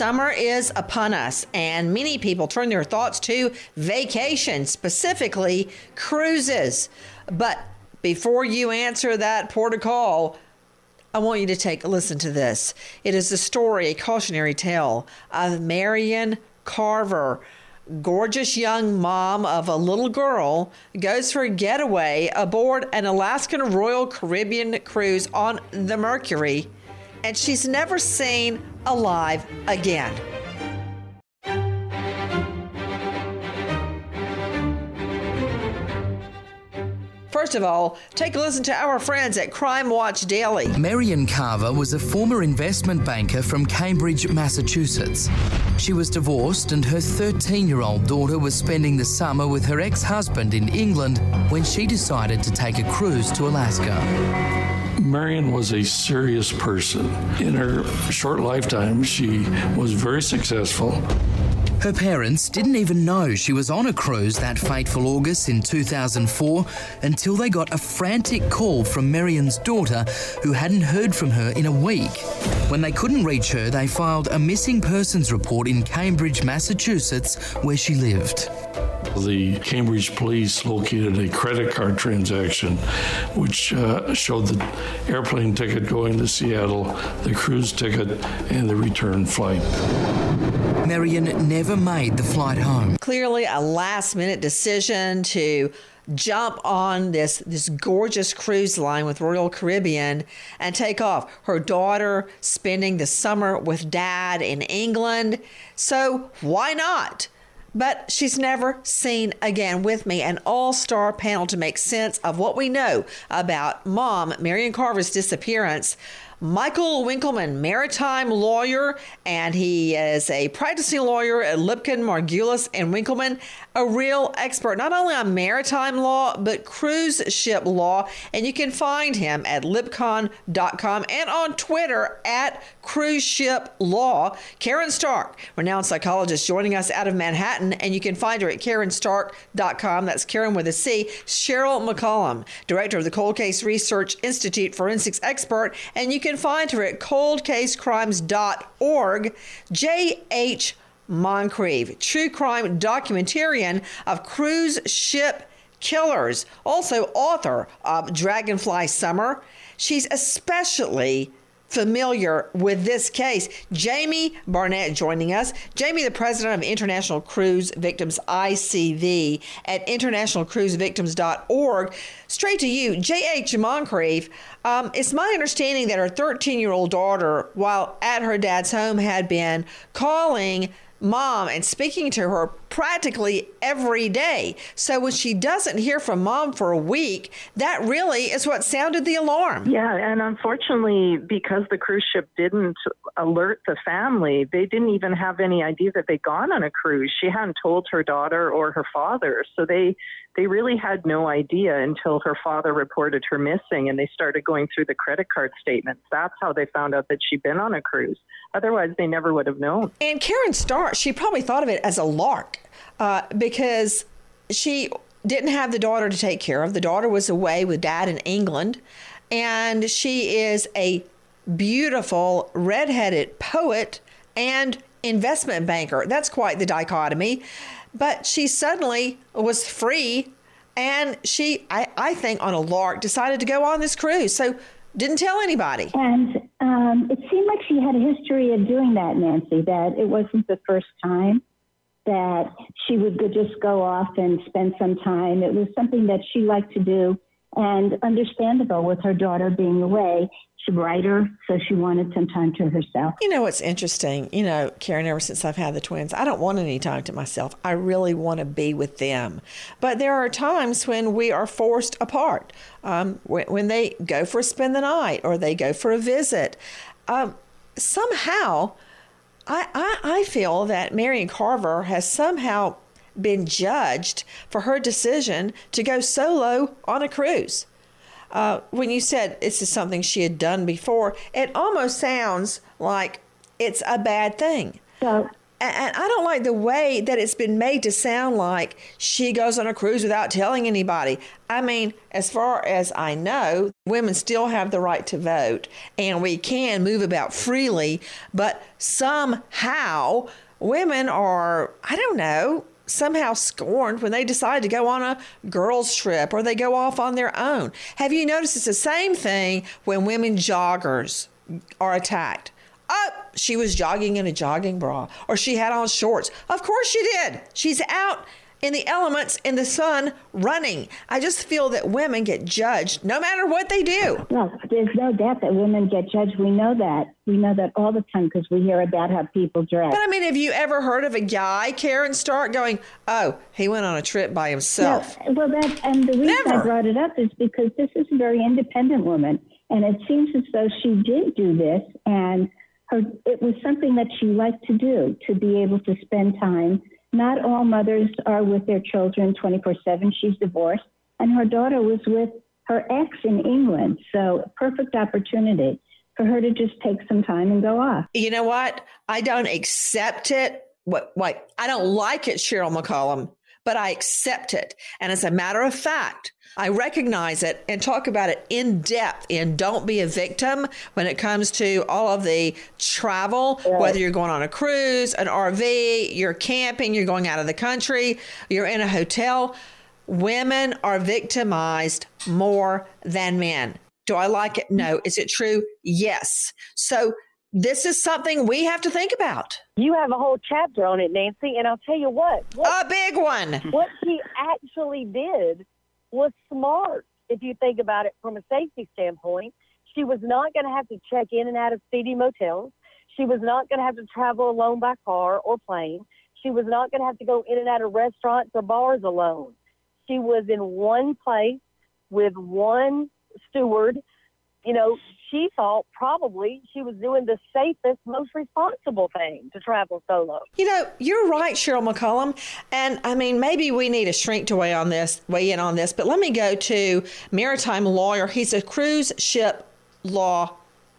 Summer is upon us, and many people turn their thoughts to vacation, specifically cruises. But before you answer that port of call, I want you to take a listen to this. It is a story, a cautionary tale of Marion Carver. Gorgeous young mom of a little girl goes for a getaway aboard an Alaskan Royal Caribbean cruise on the Mercury, and she's never seen alive again. First of all, take a listen to our friends at Crime Watch Daily. Marion Carver was a former investment banker from Cambridge, Massachusetts. She was divorced, and her 13 year old daughter was spending the summer with her ex husband in England when she decided to take a cruise to Alaska. Marion was a serious person. In her short lifetime, she was very successful. Her parents didn't even know she was on a cruise that fateful August in 2004 until they got a frantic call from Marion's daughter, who hadn't heard from her in a week. When they couldn't reach her, they filed a missing persons report in Cambridge, Massachusetts, where she lived. The Cambridge police located a credit card transaction which uh, showed the airplane ticket going to Seattle, the cruise ticket, and the return flight. Marion never made the flight home. Clearly, a last minute decision to jump on this this gorgeous cruise line with Royal Caribbean and take off. Her daughter spending the summer with dad in England. So, why not? But she's never seen again with me an all star panel to make sense of what we know about mom, Marion Carver's disappearance. Michael Winkleman, maritime lawyer, and he is a practicing lawyer at Lipcon, Margulies, and Winkleman, a real expert not only on maritime law, but cruise ship law. And you can find him at lipcon.com and on Twitter at cruise ship law. Caryn Stark, renowned psychologist, joining us out of Manhattan, and you can find her at carynstark.com. That's Caryn with a C. Cheryl McCollum, director of the Cold Case Research Institute forensics expert, and you can find her at coldcasecrimes.org. J.H. Moncrieff, true crime documentarian of cruise ship killers, also author of Dragonfly Summer. She's especially familiar with this case. Jamie Barnett joining us. Jamie, the president of International Cruise Victims ICV at internationalcruisevictims.org. Straight to you, J.H. Moncrieff. Um, it's my understanding that her 13 year old daughter, while at her dad's home, had been calling mom and speaking to her practically every day. So when she doesn't hear from mom for a week, that really is what sounded the alarm. Yeah, and unfortunately, because the cruise ship didn't alert the family, they didn't even have any idea that they'd gone on a cruise. She hadn't told her daughter or her father. So they they really had no idea until her father reported her missing and they started going through the credit card statements. That's how they found out that she'd been on a cruise. Otherwise, they never would have known. And Caryn Starr, she probably thought of it as a lark uh, because she didn't have the daughter to take care of. The daughter was away with dad in England, and she is a beautiful redheaded poet and investment banker. That's quite the dichotomy. But she suddenly was free and she, I, I think, on a lark, decided to go on this cruise. So didn't tell anybody. And um, it seemed like she had a history of doing that, Nancy. That it wasn't the first time that she would just go off and spend some time. It was something that she liked to do and understandable with her daughter being away. Writer, so she wanted some time to herself. You know what's interesting? You know, Caryn, ever since I've had the twins, I don't want any time to myself. I really want to be with them. But there are times when we are forced apart, um, when, when, they go for a spend the night or they go for a visit. Um, somehow, I, I, I feel that Marion Carver has somehow been judged for her decision to go solo on a cruise. Uh, when you said this is something she had done before, it almost sounds like it's a bad thing. And I don't like the way that it's been made to sound like she goes on a cruise without telling anybody. I mean, as far as I know, women still have the right to vote and we can move about freely, but somehow women are, I don't know, somehow scorned when they decide to go on a girls' trip or they go off on their own. Have you noticed it's the same thing when women joggers are attacked? Oh, she was jogging in a jogging bra or she had on shorts. Of course she did. She's out in the elements in the sun running. I just feel that women get judged no matter what they do. Well, there's no doubt that women get judged. We know that. We know that all the time because we hear about how people dress. But I mean, have you ever heard of a guy, Caryn Stark, going, "Oh, he went on a trip by himself"? Yeah, well, that and the reason Never. I brought it up is because this is a very independent woman, and it seems as though she did do this, and her it was something that she liked to do to be able to spend time not all mothers are with their children 24 7. She's divorced, and her daughter was with her ex in England. So, perfect opportunity for her to just take some time and go off. You know what? I don't accept it. What, what? I don't like it, Cheryl McCollum, but I accept it. And as a matter of fact, I recognize it and talk about it in depth and don't be a victim when it comes to all of the travel, right. whether you're going on a cruise, an RV, you're camping, you're going out of the country, you're in a hotel. Women are victimized more than men. Do I like it? No. Is it true? Yes. So this is something we have to think about. You have a whole chapter on it, Nancy, and I'll tell you what. what a big one. What she actually did was smart if you think about it from a safety standpoint. She was not going to have to check in and out of seedy motels. She was not going to have to travel alone by car or plane. She was not going to have to go in and out of restaurants or bars alone. She was in one place with one steward. You know, she thought probably she was doing the safest, most responsible thing to travel solo. You know, you're right, Cheryl McCollum. And I mean, maybe we need a shrink to weigh on this, weigh in on this, but let me go to maritime lawyer. He's a cruise ship law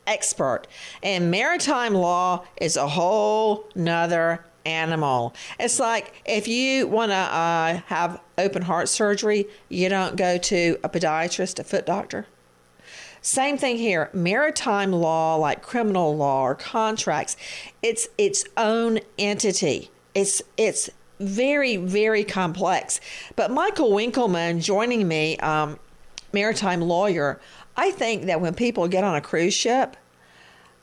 expert. And maritime law is a whole nother animal. It's like if you want to uh, have open heart surgery, you don't go to a podiatrist, a foot doctor. Same thing here. Maritime law, like criminal law or contracts, it's its own entity. It's it's very very complex. But Michael Winkleman joining me, um, maritime lawyer, I think that when people get on a cruise ship,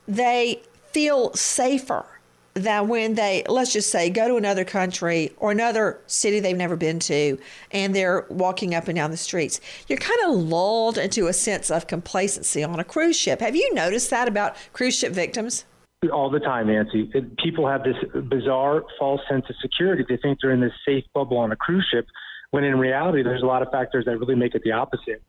they feel safer that when they, let's just say, go to another country or another city they've never been to and they're walking up and down the streets, you're kind of lulled into a sense of complacency on a cruise ship. Have you noticed that about cruise ship victims? All the time, Nancy. People have this bizarre false sense of security. They think they're in this safe bubble on a cruise ship, when in reality, there's a lot of factors that really make it the opposite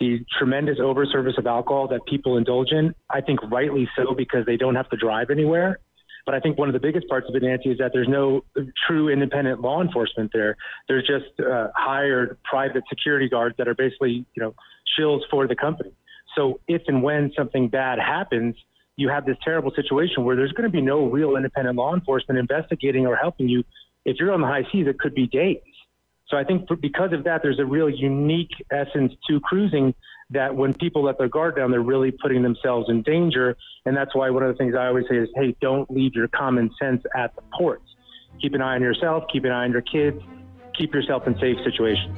the tremendous overservice of alcohol that people indulge in, I think rightly so because they don't have to drive anywhere. But I think one of the biggest parts of it, Nancy, is that there's no true independent law enforcement there. There's just uh, hired private security guards that are basically, you know, shills for the company. So if and when something bad happens, you have this terrible situation where there's going to be no real independent law enforcement investigating or helping you. If you're on the high seas, it could be days. So I think because of that, there's a real unique essence to cruising that when people let their guard down, they're really putting themselves in danger. And that's why one of the things I always say is, hey, don't leave your common sense at the ports. Keep an eye on yourself, keep an eye on your kids, keep yourself in safe situations.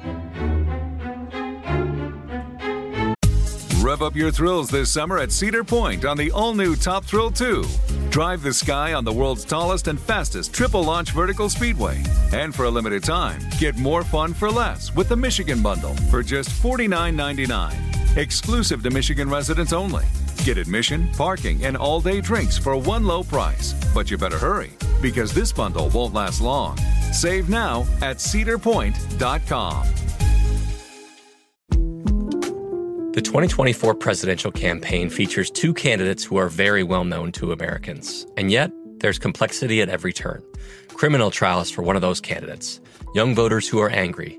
Rev up your thrills this summer at Cedar Point on the all new Top Thrill 2. Drive the sky on the world's tallest and fastest triple launch vertical speedway. And for a limited time, get more fun for less with the Michigan Bundle for just $49.99. Exclusive to Michigan residents only. Get admission, parking, and all day drinks for one low price. But you better hurry because this bundle won't last long. Save now at cedarpoint.com. The 2024 presidential campaign features two candidates who are very well known to Americans. And yet, there's complexity at every turn. Criminal trials for one of those candidates, young voters who are angry.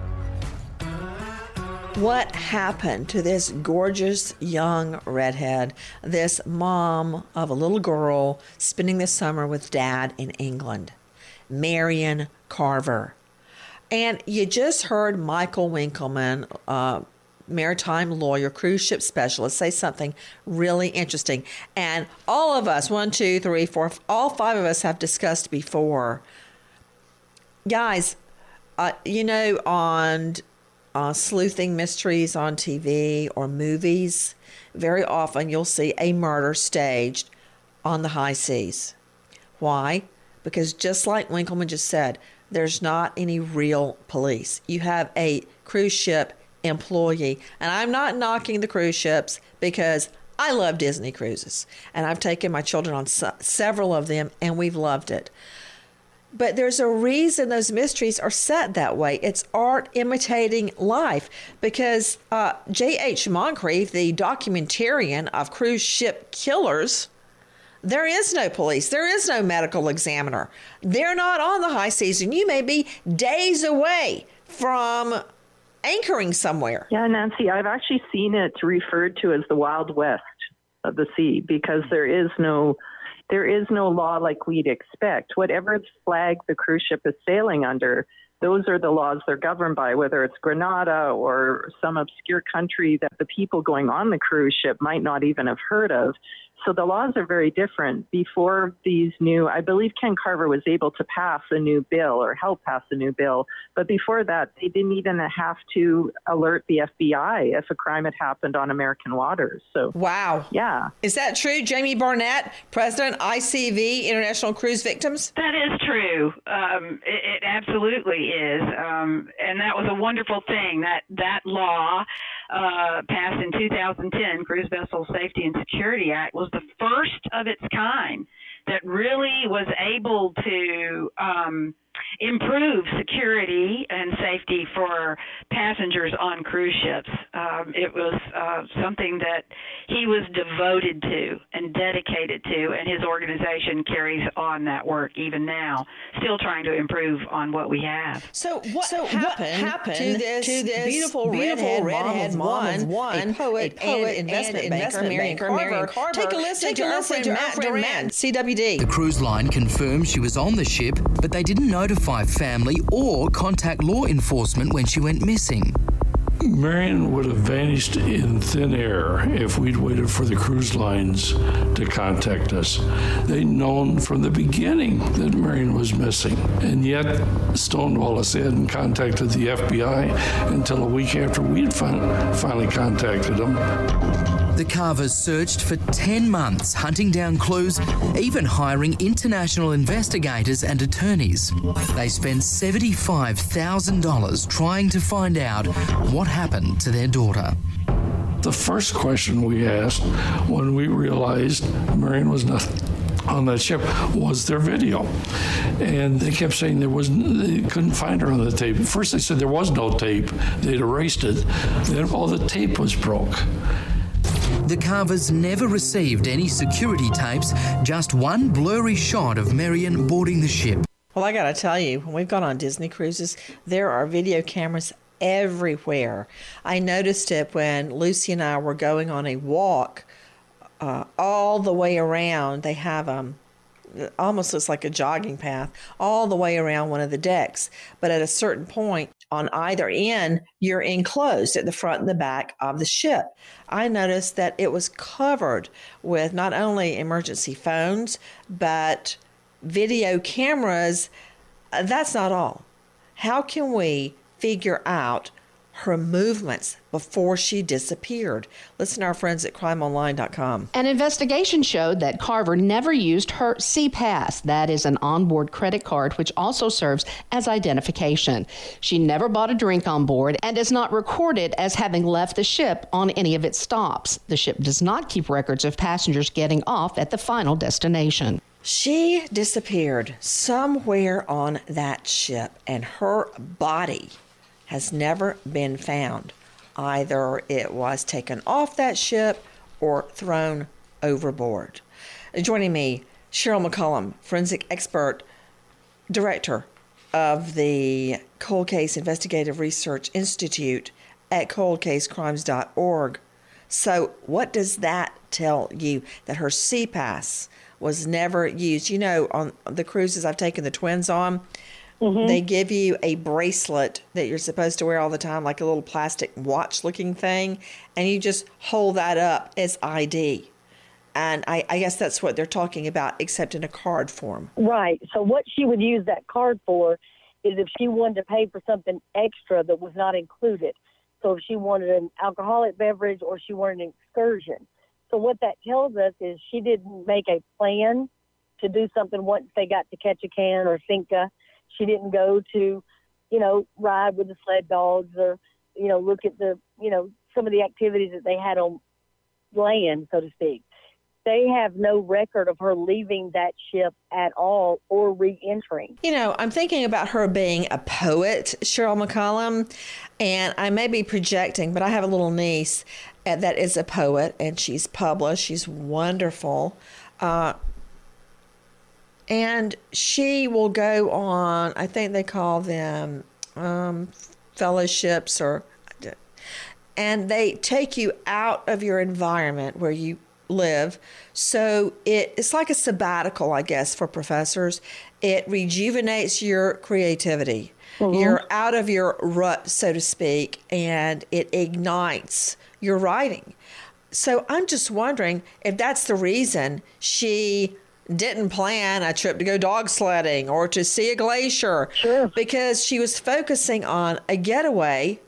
What happened to this gorgeous young redhead, this mom of a little girl spending the summer with dad in England? Marion Carver. And you just heard Michael Winkleman, uh, maritime lawyer, cruise ship specialist, say something really interesting. And all of us, one, two, three, four, all five of us have discussed before. Guys, uh, you know, on uh, sleuthing mysteries on TV or movies, very often you'll see a murder staged on the high seas. Why? Because just like Winkleman just said, there's not any real police. You have a cruise ship employee. And I'm not knocking the cruise ships because I love Disney cruises. And I've taken my children on several of them and we've loved it. But there's a reason those mysteries are set that way. It's art imitating life because uh, J.H. Moncrieff, the documentarian of cruise ship killers, there is no police. There is no medical examiner. They're not on the high seas, and you may be days away from anchoring somewhere. Yeah, Nancy, I've actually seen it referred to as the Wild West of the sea because there is no there is no law like we'd expect. Whatever flag the cruise ship is sailing under, those are the laws they're governed by, whether it's Grenada or some obscure country that the people going on the cruise ship might not even have heard of. So the laws are very different. Before these new, I believe Ken Carver was able to pass a new bill or help pass a new bill, but before that, they didn't even have to alert the FBI if a crime had happened on American waters. So wow, yeah, is that true? Jamie Barnett, President ICV International Cruise Victims. That is true. Um, it, it, absolutely is, um, and that was a wonderful thing. That that law uh, passed in 2010, Cruise Vessel Safety and Security Act, was the first of its kind that really was able to um, improve security and safety for passengers on cruise ships. Um, it was uh, something that he was devoted to and dedicated to, and his organization carries on that work even now, still trying to improve on what we have. So what, so happened, what happened to this, to this beautiful, beautiful redhead, redhead mom of one, a poet, a poet and investment, and investment banker, Marion Carver. Marion Carver. Take a listen Take to, a listen to Matt Durant, CWD. The cruise line confirmed she was on the ship, but they didn't notify family or contact law enforcement when she went missing. Marion would have vanished in thin air if we'd waited for the cruise lines to contact us. They'd known from the beginning that Marion was missing, and yet Stonewallis hadn't contacted the FBI until a week after we'd fin- finally contacted them. The Carvers searched for 10 months, hunting down clues, even hiring international investigators and attorneys. They spent $75,000 trying to find out what happened to their daughter. The first question we asked when we realized Marion was not on that ship was their video. And they kept saying there was they couldn't find her on the tape. First they said there was no tape. They'd erased it. Then all the tape was broke. The Carvers never received any security tapes, just one blurry shot of Marion boarding the ship. Well, I got to tell you, when we've gone on Disney cruises, there are video cameras everywhere. I noticed it when Lucy and I were going on a walk uh, all the way around. They have um, almost looks like a jogging path all the way around one of the decks. But at a certain point on either end, you're enclosed at the front and the back of the ship. I noticed that it was covered with not only emergency phones, but video cameras. Uh, that's not all. How can we figure out her movements before she disappeared. Listen to our friends at crimeonline.com. An investigation showed that Carver never used her SeaPass. That is an onboard credit card which also serves as identification. She never bought a drink on board and is not recorded as having left the ship on any of its stops. The ship does not keep records of passengers getting off at the final destination. She disappeared somewhere on that ship, and her body has never been found. Either it was taken off that ship or thrown overboard. Joining me, Cheryl McCollum, forensic expert, director of the Cold Case Investigative Research Institute at coldcasecrimes.org. So, what does that tell you? That her SeaPass was never used. You know, on the cruises I've taken the twins on, Mm-hmm. They give you a bracelet that you're supposed to wear all the time, like a little plastic watch looking thing, and you just hold that up as ID. And I, I, guess that's what they're talking about, except in a card form. Right. So, what she would use that card for is if she wanted to pay for something extra that was not included. So, if she wanted an alcoholic beverage or she wanted an excursion. So, what that tells us is she didn't make a plan to do something once they got to Ketchikan or Finca she didn't go to, you know, ride with the sled dogs or, you know, look at the, you know, some of the activities that they had on land, so to speak. They have no record of her leaving that ship at all or re entering. You know, I'm thinking about her being a poet, Cheryl McCollum, and I may be projecting, but I have a little niece uh, that is a poet and she's published. She's wonderful. Uh, and she will go on i think they call them um, fellowships or and they take you out of your environment where you live. So it, it's like a sabbatical i guess for professors. It rejuvenates your creativity. Mm-hmm. you're out of your rut so to speak and it ignites your writing. So i'm just wondering if that's the reason she didn't plan a trip to go dog sledding or to see a glacier sure. because she was focusing on a getaway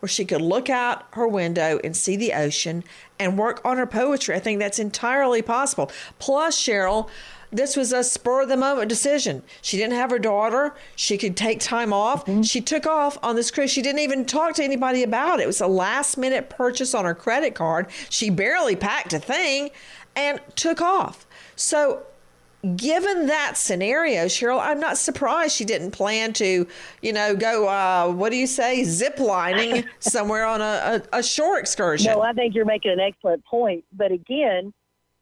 where she could look out her window and see the ocean and work on her poetry. I think that's entirely possible. Plus, Cheryl, this was a spur of the moment decision. She didn't have her daughter. She could take time off. Mm-hmm. She took off on this cruise. She didn't even talk to anybody about it. It was a last minute purchase on her credit card. She barely packed a thing and took off. So given that scenario, Cheryl, I'm not surprised she didn't plan to, you know, go, uh, what do you say, zip lining somewhere on a, a, a, shore excursion. No, I think you're making an excellent point. But again,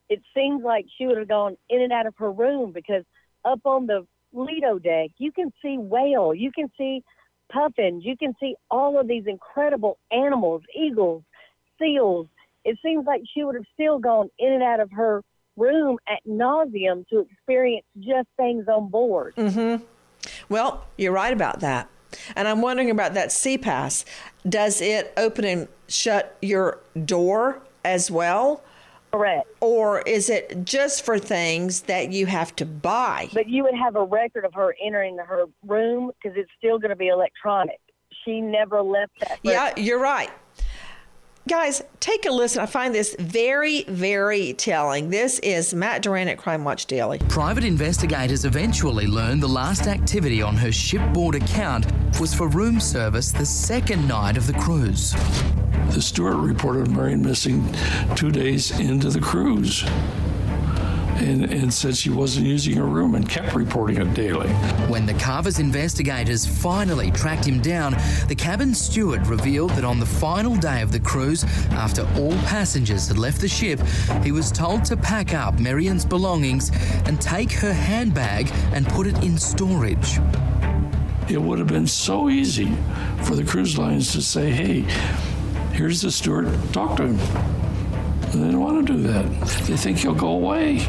it seems like she would have gone in and out of her room because up on the Lido deck, you can see whale, you can see puffins, you can see all of these incredible animals, eagles, seals. It seems like she would have still gone in and out of her room at nauseum to experience just things on board. Mm-hmm. Well, you're right about that. And I'm wondering about that SeaPass. Does it open and shut your door as well? Correct. Or is it just for things that you have to buy? But you would have a record of her entering her room because it's still going to be electronic. She never left that. Room. Yeah, you're right. Guys, take a listen. I find this very, very telling. This is Matt Duran at Crime Watch Daily. Private investigators eventually learned the last activity on her shipboard account was for room service the second night of the cruise. The steward reported Marion missing two days into the cruise and, and said she wasn't using her room and kept reporting it daily. When the Carver's investigators finally tracked him down, the cabin steward revealed that on the final day of the cruise, after all passengers had left the ship, he was told to pack up Marion's belongings and take her handbag and put it in storage. It would have been so easy for the cruise lines to say, hey, here's the steward, talk to him. And they don't want to do that. They think he'll go away.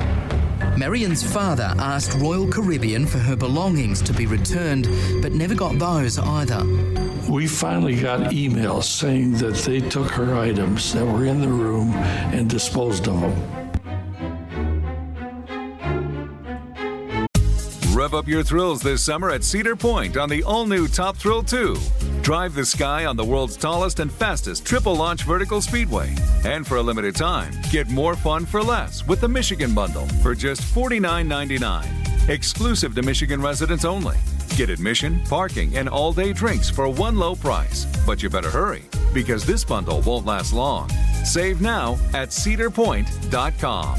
Marion's father asked Royal Caribbean for her belongings to be returned, but never got those either. We finally got emails saying that they took her items that were in the room and disposed of them. Rev up your thrills this summer at Cedar Point on the all new Top Thrill 2. Drive the sky on the world's tallest and fastest triple launch vertical speedway. And for a limited time, get more fun for less with the Michigan Bundle for just $49.99. Exclusive to Michigan residents only. Get admission, parking, and all day drinks for one low price. But you better hurry because this bundle won't last long. Save now at cedarpoint.com.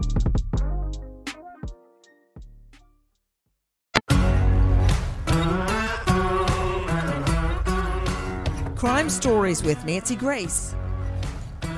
Crime Stories with Nancy Grace.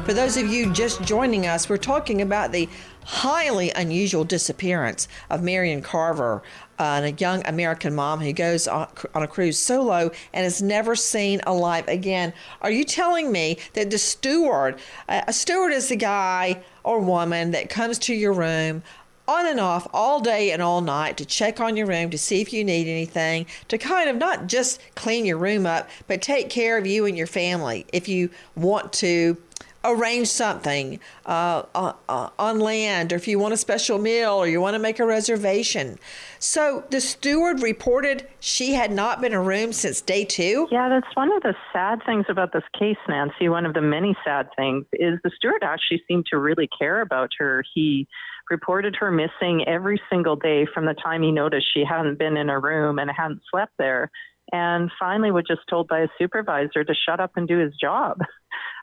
For those of you just joining us, we're talking about the highly unusual disappearance of Marion Carver, uh, a young American mom who goes on, on a cruise solo and is never seen alive again. Are you telling me that the steward, uh, a steward is the guy or woman that comes to your room on and off all day and all night to check on your room to see if you need anything, to kind of not just clean your room up, but take care of you and your family if you want to arrange something uh, uh, uh, on land or if you want a special meal or you want to make a reservation. So the steward reported she had not been in a room since day two. Yeah, that's one of the sad things about this case, Nancy. One of the many sad things is the steward actually seemed to really care about her. He reported her missing every single day from the time he noticed she hadn't been in a room and hadn't slept there. And finally was just told by a supervisor to shut up and do his job.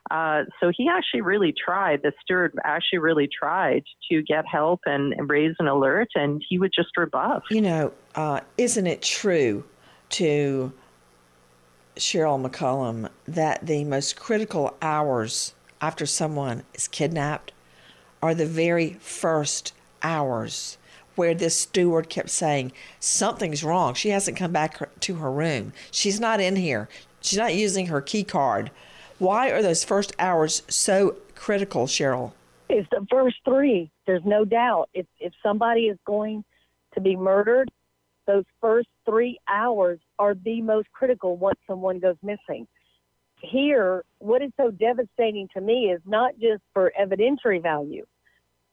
Uh, so he actually really tried, the steward actually really tried to get help and, and raise an alert, and he would just rebuff. You know, uh, isn't it true to Cheryl McCollum that the most critical hours after someone is kidnapped are the very first hours where this steward kept saying, Something's wrong. She hasn't come back to her room. She's not in here. She's not using her key card. Why are those first hours so critical, Cheryl? It's the first three. There's no doubt. If if somebody is going to be murdered, those first three hours are the most critical once someone goes missing. Here, what is so devastating to me is not just for evidentiary value,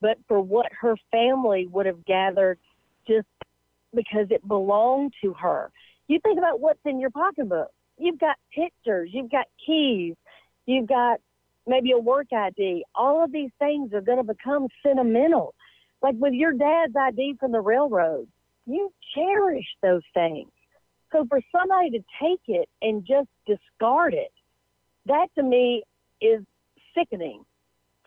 but for what her family would have gathered just because it belonged to her. You think about what's in your pocketbook. You've got pictures, you've got keys, you've got maybe a work ID. All of these things are going to become sentimental. Like with your dad's ID from the railroad, you cherish those things. So for somebody to take it and just discard it, that to me is sickening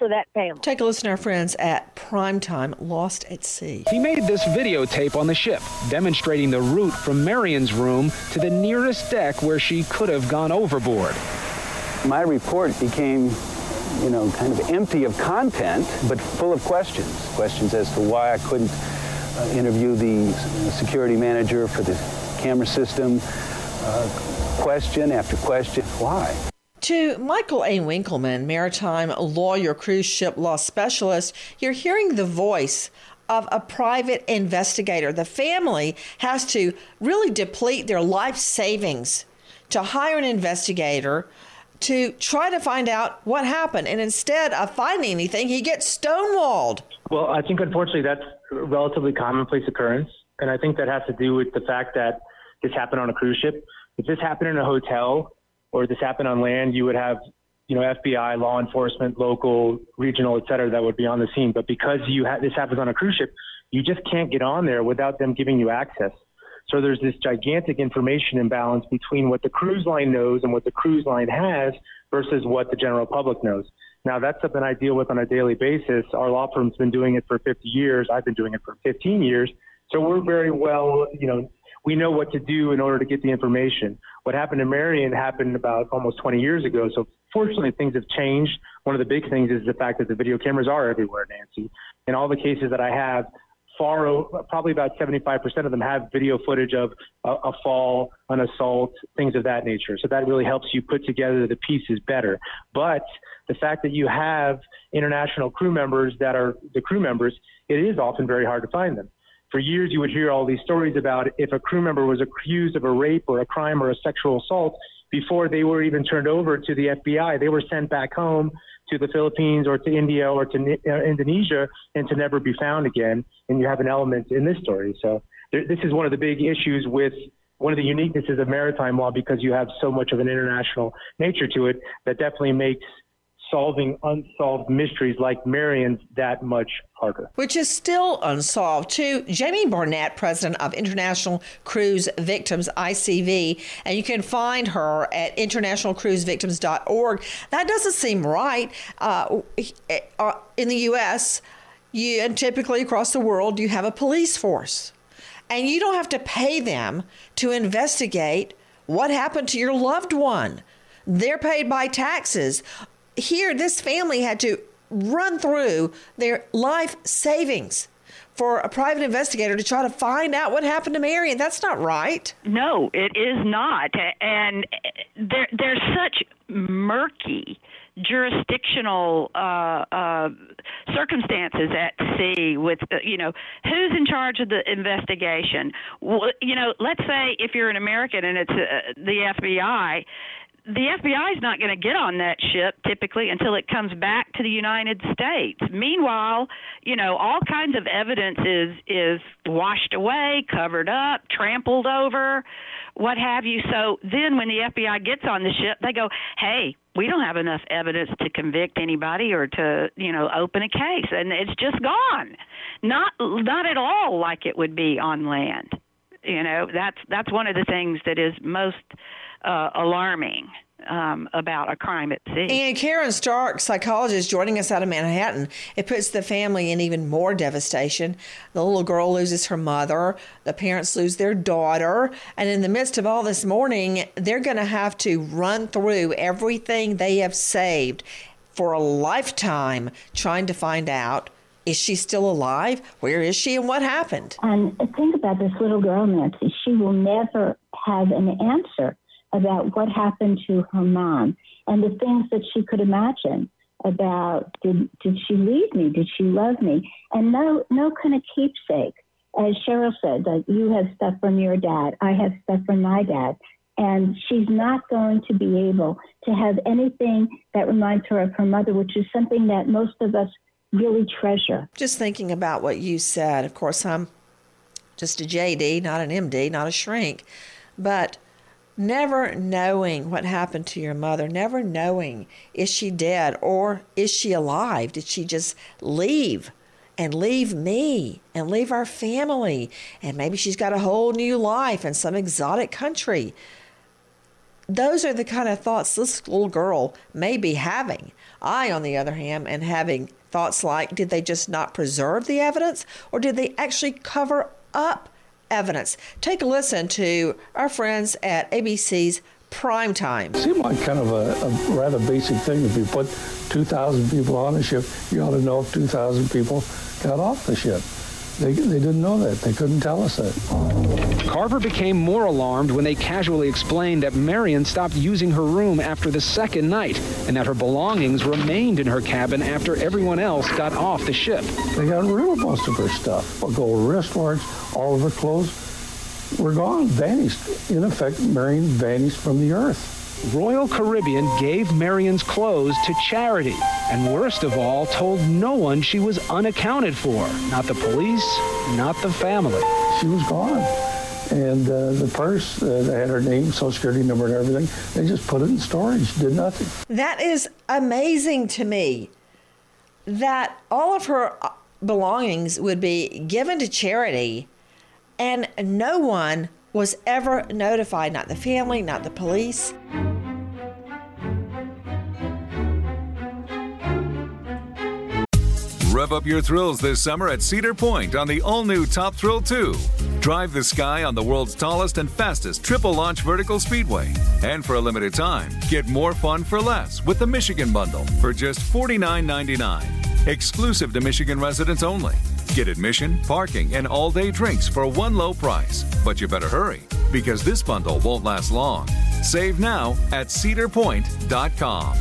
for that family. Take a listen to our friends at Primetime Lost at Sea. He made this videotape on the ship, demonstrating the route from Marion's room to the nearest deck where she could have gone overboard. My report became, you know, kind of empty of content, but full of questions. Questions as to why I couldn't uh, interview the security manager for the camera system. Uh, question after question. Why? To Michael A. Winkleman, maritime lawyer, cruise ship law specialist, you're hearing the voice of a private investigator. The family has to really deplete their life savings to hire an investigator to try to find out what happened. And instead of finding anything, he gets stonewalled. Well, I think unfortunately that's a relatively commonplace occurrence. And I think that has to do with the fact that this happened on a cruise ship. If this happened in a hotel or this happened on land, you would have, you know, FBI, law enforcement, local, regional, et cetera, that would be on the scene. But because you ha- this happens on a cruise ship, you just can't get on there without them giving you access. So there's this gigantic information imbalance between what the cruise line knows and what the cruise line has versus what the general public knows. Now that's something I deal with on a daily basis. Our law firm's been doing it for 50 years. I've been doing it for 15 years. So we're very well, you know, we know what to do in order to get the information. What happened to Marion happened about almost 20 years ago. So fortunately, things have changed. One of the big things is the fact that the video cameras are everywhere, Nancy. In all the cases that I have, far probably about 75% of them have video footage of a, a, fall, an assault, things of that nature. So that really helps you put together the pieces better. But the fact that you have international crew members that are the crew members, it is often very hard to find them. For years, you would hear all these stories about if a crew member was accused of a rape or a crime or a sexual assault before they were even turned over to the FBI, they were sent back home to the Philippines or to India or to uh, Indonesia and to never be found again. And you have an element in this story. So there, this is one of the big issues with one of the uniquenesses of maritime law because you have so much of an international nature to it that definitely makes solving unsolved mysteries like Marion's that much harder. Which is still unsolved, too. Jamie Barnett, president of International Cruise Victims, ICV, and you can find her at internationalcruisevictims.org. That doesn't seem right. Uh, uh in the U.S., you and typically across the world, you have a police force, and you don't have to pay them to investigate what happened to your loved one. They're paid by taxes here, this family had to run through their life savings for a private investigator to try to find out what happened to Marion. That's not right. No, it is not. And there, there's such murky jurisdictional uh, uh, circumstances at sea with uh, you know who's in charge of the investigation well, you know let's say if you're an american and it's uh, the fbi the FBI is not going to get on that ship typically until it comes back to the United States. Meanwhile, you know, all kinds of evidence is is washed away, covered up, trampled over, what have you. So then when the FBI gets on the ship, they go, "Hey, we don't have enough evidence to convict anybody or to, you know, open a case." And it's just gone. Not not at all like it would be on land. You know, that's that's one of the things that is most uh, alarming um, about a crime at sea. And Caryn Stark, psychologist, joining us out of Manhattan, it puts the family in even more devastation. The little girl loses her mother, the parents lose their daughter, and in the midst of all this mourning, they're going to have to run through everything they have saved for a lifetime trying to find out is she still alive? Where is she and what happened? And think about this little girl, Nancy. She will never have an answer about what happened to her mom and the things that she could imagine about did did she leave me? Did she love me? And no no kind of keepsake. As Cheryl said, that you have stuff from your dad, I have stuff from my dad. And she's not going to be able to have anything that reminds her of her mother, which is something that most of us really treasure. Just thinking about what you said, of course, I'm just a JD, not an MD, not a shrink, but never knowing what happened to your mother, never knowing is she dead or is she alive? Did she just leave and leave me and leave our family? And maybe she's got a whole new life in some exotic country. Those are the kind of thoughts this little girl may be having. I, on the other hand, am having thoughts like did they just not preserve the evidence or did they actually cover up evidence. Take a listen to our friends at ABC's Prime Time. It seemed like kind of a, a rather basic thing. If you put 2,000 people on a ship, you ought to know if 2,000 people got off the ship. They, they didn't know that. They couldn't tell us that. Carver became more alarmed when they casually explained that Marion stopped using her room after the second night and that her belongings remained in her cabin after everyone else got off the ship. They got rid of most of her stuff. Gold wristwatch, all of her clothes were gone, vanished. In effect, Marion vanished from the earth. Royal Caribbean gave Marion's clothes to charity, and worst of all, told no one she was unaccounted for. Not the police, not the family. She was gone. And uh, the purse, uh, they had her name, social security number, and everything. They just put it in storage, did nothing. That is amazing to me that all of her uh, belongings would be given to charity and no one was ever notified, not the family, not the police. Rev up your thrills this summer at Cedar Point on the all new Top Thrill 2. Drive the sky on the world's tallest and fastest triple launch vertical speedway. And for a limited time, get more fun for less with the Michigan Bundle for just $49.99. Exclusive to Michigan residents only. Get admission, parking, and all day drinks for one low price. But you better hurry because this bundle won't last long. Save now at cedarpoint.com.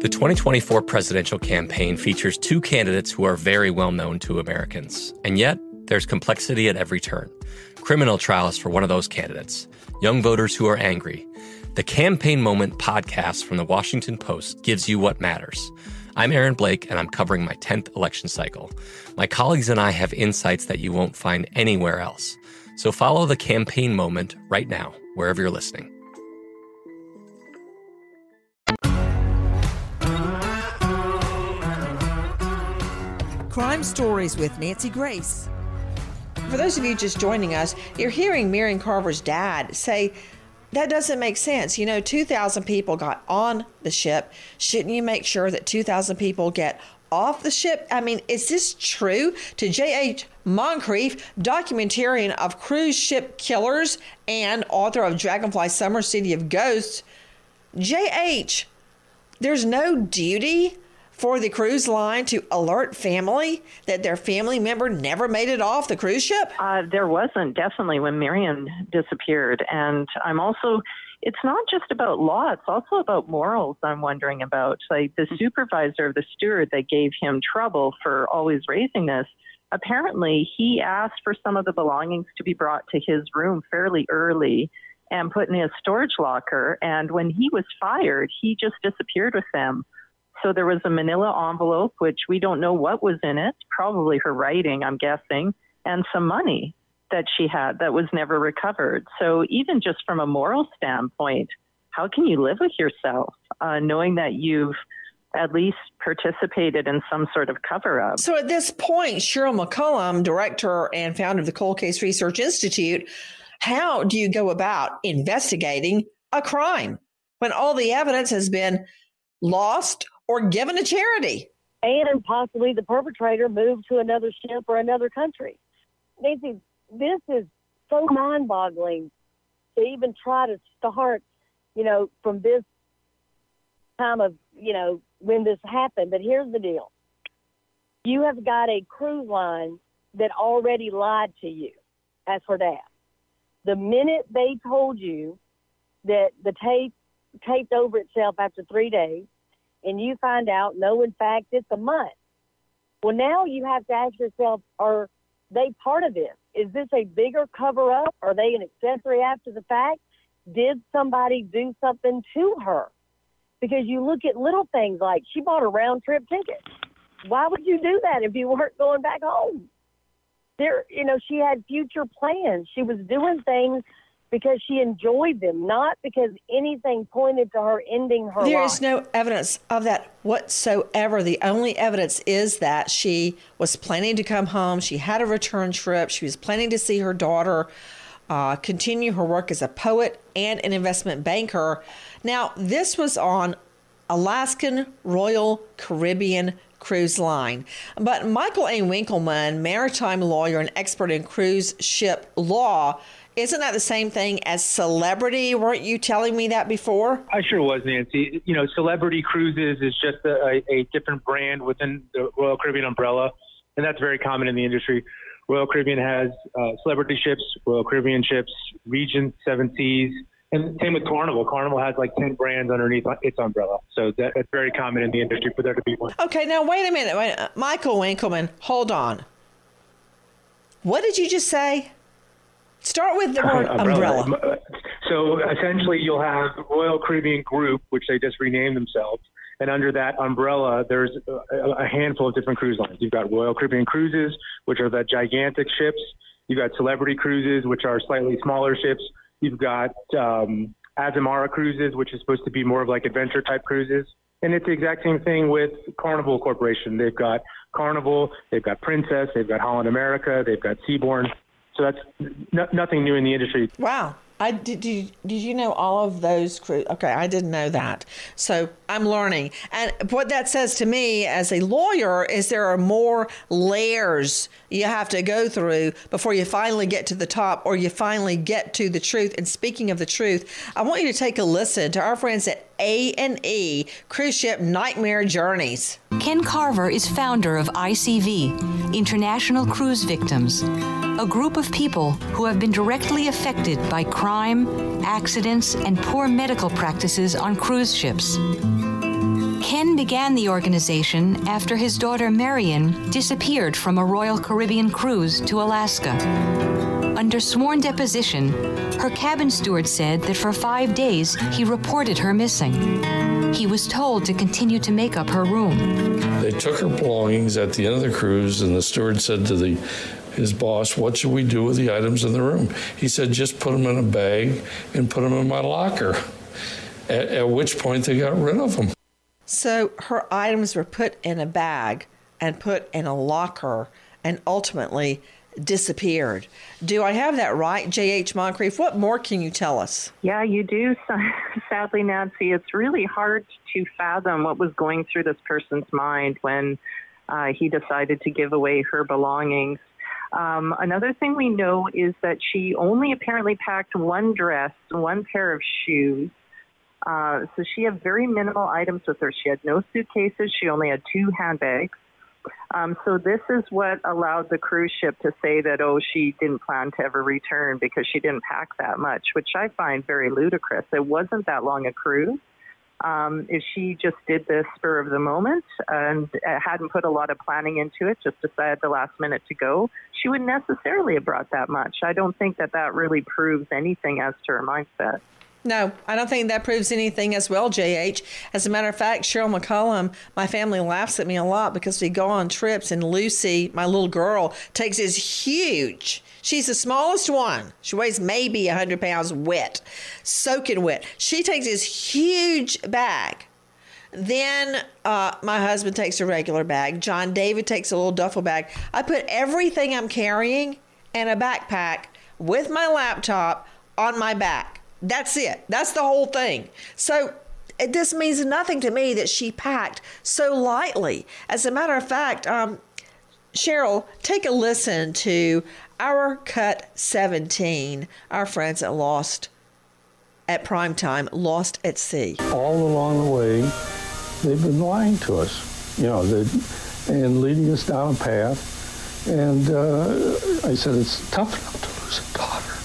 The 2024 presidential campaign features two candidates who are very well known to Americans. And yet, there's complexity at every turn. Criminal trials for one of those candidates, young voters who are angry. The Campaign Moment podcast from the Washington Post gives you what matters. I'm Aaron Blake, and I'm covering my 10th election cycle. My colleagues and I have insights that you won't find anywhere else. So follow the campaign moment right now, wherever you're listening. Crime Stories with Nancy Grace. For those of you just joining us, you're hearing Marion Carver's dad say, that doesn't make sense. You know, 2,000 people got on the ship. Shouldn't you make sure that 2,000 people get off the ship? I mean, is this true? To J.H. Moncrieff, documentarian of cruise ship killers and author of Dragonfly Summer City of Ghosts, J.H., there's no duty for the cruise line to alert family that their family member never made it off the cruise ship? Uh, there wasn't, definitely, when Marion disappeared. And I'm also, it's not just about law, it's also about morals, I'm wondering about. Like the supervisor of the steward that gave him trouble for always raising this, apparently he asked for some of the belongings to be brought to his room fairly early and put in his storage locker. And when he was fired, he just disappeared with them. So there was a manila envelope, which we don't know what was in it, probably her writing, I'm guessing, and some money that she had that was never recovered. So even just from a moral standpoint, how can you live with yourself uh, knowing that you've at least participated in some sort of cover up? So at this point, Cheryl McCollum, director and founder of the Cold Case Research Institute, how do you go about investigating a crime when all the evidence has been lost or given to charity. And possibly the perpetrator moved to another ship or another country. Nancy, this is so mind boggling to even try to start, you know, from this time of, you know, when this happened. But here's the deal you have got a cruise line that already lied to you as for that. The minute they told you that the tape taped over itself after three days, and you find out, no, in fact, it's a month. Well, now you have to ask yourself, are they part of this? Is this a bigger cover up? Are they an accessory after the fact? Did somebody do something to her? Because you look at little things like she bought a round trip ticket. Why would you do that if you weren't going back home? There, you know, she had future plans. She was doing things because she enjoyed them, not because anything pointed to her ending her There life. is no evidence of that whatsoever. The only evidence is that she was planning to come home. She had a return trip. She was planning to see her daughter, uh, continue her work as a poet and an investment banker. Now, this was on Alaskan Royal Caribbean Cruise Line. But Michael A. Winkleman, maritime lawyer and expert in cruise ship law, isn't that the same thing as celebrity? Weren't you telling me that before? I sure was, Nancy. You know, Celebrity Cruises is just a, a different brand within the Royal Caribbean umbrella, and that's very common in the industry. Royal Caribbean has uh, celebrity ships, Royal Caribbean ships, Regent, Seven Seas, and same with Carnival. Carnival has like 10 brands underneath its umbrella. So that, that's very common in the industry for there to be one. Okay, now wait a minute. Wait, uh, Michael Winkleman, hold on. What did you just say? Start with the word umbrella. umbrella. So essentially, you'll have Royal Caribbean Group, which they just renamed themselves. And under that umbrella, there's a, a handful of different cruise lines. You've got Royal Caribbean Cruises, which are the gigantic ships. You've got Celebrity Cruises, which are slightly smaller ships. You've got um, Azamara Cruises, which is supposed to be more of like adventure type cruises. And it's the exact same thing with Carnival Corporation. They've got Carnival, they've got Princess, they've got Holland America, they've got Seabourn. So that's no, nothing new in the industry. Wow. I did. Did, you know all of those cruise? Okay, I didn't know that. So I'm learning. And what that says to me as a lawyer is there are more layers you have to go through before you finally get to the top or you finally get to the truth. And speaking of the truth, I want you to take a listen to our friends at A&E Cruise Ship Nightmare Journeys. Ken Carver is founder of ICV, International Cruise Victims, a group of people who have been directly affected by crime, accidents, and poor medical practices on cruise ships. Ken began the organization after his daughter Marion disappeared from a Royal Caribbean cruise to Alaska. Under sworn deposition, her cabin steward said that for five days he reported her missing. He was told to continue to make up her room. They took her belongings at the end of the cruise, and the steward said to the his boss, "What should we do with the items in the room?" He said, "Just put them in a bag and put them in my locker." At, at which point they got rid of them. So her items were put in a bag and put in a locker and ultimately disappeared. Do I have that right, J.H. Moncrieff? What more can you tell us? Yeah, you do. Sadly, Nancy, it's really hard to fathom what was going through this person's mind when uh, he decided to give away her belongings. Um, another thing we know is that she only apparently packed one dress, one pair of shoes, uh, so she had very minimal items with her. She had no suitcases. She only had two handbags. Um, so this is what allowed the cruise ship to say that oh she didn't plan to ever return because she didn't pack that much, which I find very ludicrous. It wasn't that long a cruise. Um, if she just did this spur of the moment and hadn't put a lot of planning into it, just decided the last minute to go, she wouldn't necessarily have brought that much. I don't think that that really proves anything as to her mindset. No, I don't think that proves anything as well, JH. As a matter of fact, Cheryl McCollum, my family laughs at me a lot because we go on trips and Lucy, my little girl, takes this huge, she's the smallest one. She weighs maybe 100 pounds wet, soaking wet. She takes this huge bag. Then uh, my husband takes a regular bag. John David takes a little duffel bag. I put everything I'm carrying in a backpack with my laptop on my back. That's it. That's the whole thing. So this means nothing to me that she packed so lightly. As a matter of fact, um, Cheryl, take a listen to our cut 17, our friends at Lost at prime time, Lost at Sea. All along the way, they've been lying to us, you know, and leading us down a path. And uh, I said, it's tough enough to lose a daughter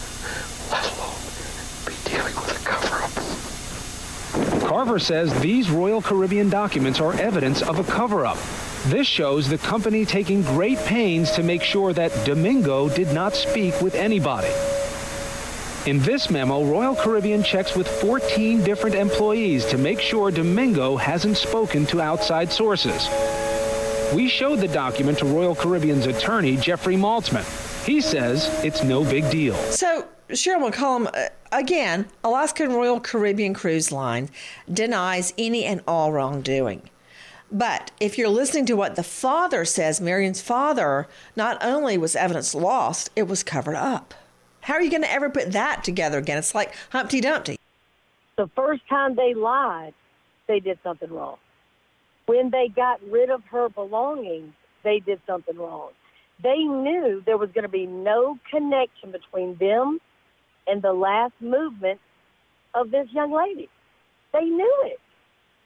Carver says these Royal Caribbean documents are evidence of a cover up. This shows the company taking great pains to make sure that Domingo did not speak with anybody. In this memo, Royal Caribbean checks with 14 different employees to make sure Domingo hasn't spoken to outside sources. We showed the document to Royal Caribbean's attorney, Jeffrey Maltzman. He says it's no big deal. So, Cheryl McCollum, uh, again, Alaskan Royal Caribbean Cruise Line denies any and all wrongdoing. But if you're listening to what the father says, Marion's father, not only was evidence lost, it was covered up. How are you going to ever put that together again? It's like Humpty Dumpty. The first time they lied, they did something wrong. When they got rid of her belongings, they did something wrong. They knew there was going to be no connection between them and the last movement of this young lady. They knew it.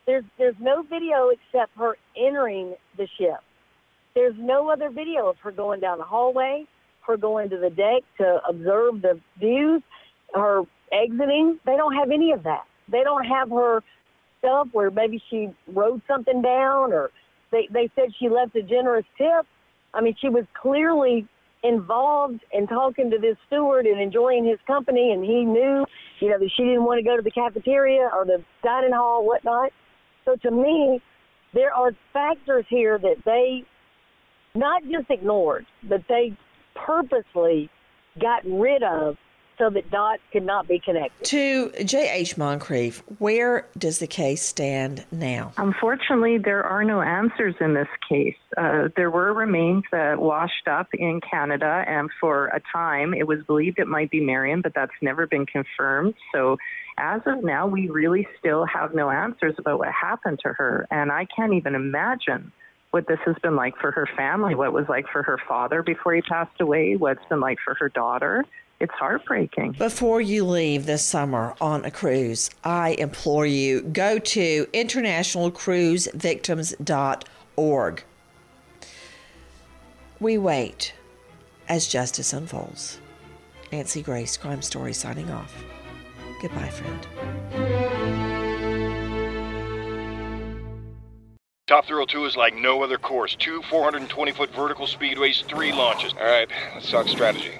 There's there's no video except her entering the ship. There's no other video of her going down the hallway, her going to the deck to observe the views, her exiting. They don't have any of that. They don't have her stuff where maybe she wrote something down or they, they said she left a generous tip. I mean, she was clearly involved in talking to this steward and enjoying his company, and he knew, you know, that she didn't want to go to the cafeteria or the dining hall, whatnot. So to me, there are factors here that they not just ignored, but they purposely got rid of so that dots could not be connected. To J.H. Moncrieff, where does the case stand now? Unfortunately, there are no answers in this case. Uh, there were remains that washed up in Canada, and for a time it was believed it might be Marion, but that's never been confirmed. So, as of now, we really still have no answers about what happened to her, and I can't even imagine what this has been like for her family, what it was like for her father before he passed away, what it's been like for her daughter it's heartbreaking. Before you leave this summer on a cruise, I implore you go to internationalcruisevictims.org. We wait as justice unfolds. Nancy Grace, Crime Story, signing off. Goodbye, friend. Top Thrill 2 is like no other course. Two 420 foot vertical speedways, three launches. All right, let's talk strategy.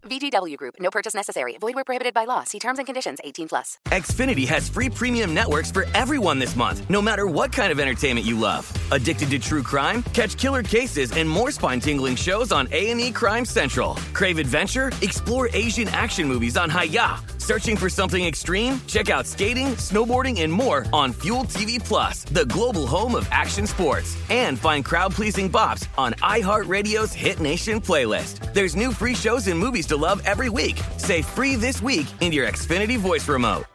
VGW Group. No purchase necessary. Void where prohibited by law. See terms and conditions. 18 plus. Xfinity has free premium networks for everyone this month, no matter what kind of entertainment you love. Addicted to true crime? Catch killer cases and more spine-tingling shows on A&E Crime Central. Crave adventure? Explore Asian action movies on Hi-YAH. Searching for something extreme? Check out skating, snowboarding, and more on Fuel TV Plus, the global home of action sports. And find crowd-pleasing bops on iHeartRadio's Hit Nation playlist. There's new free shows and movies to love every week. Say free this week in your Xfinity voice remote.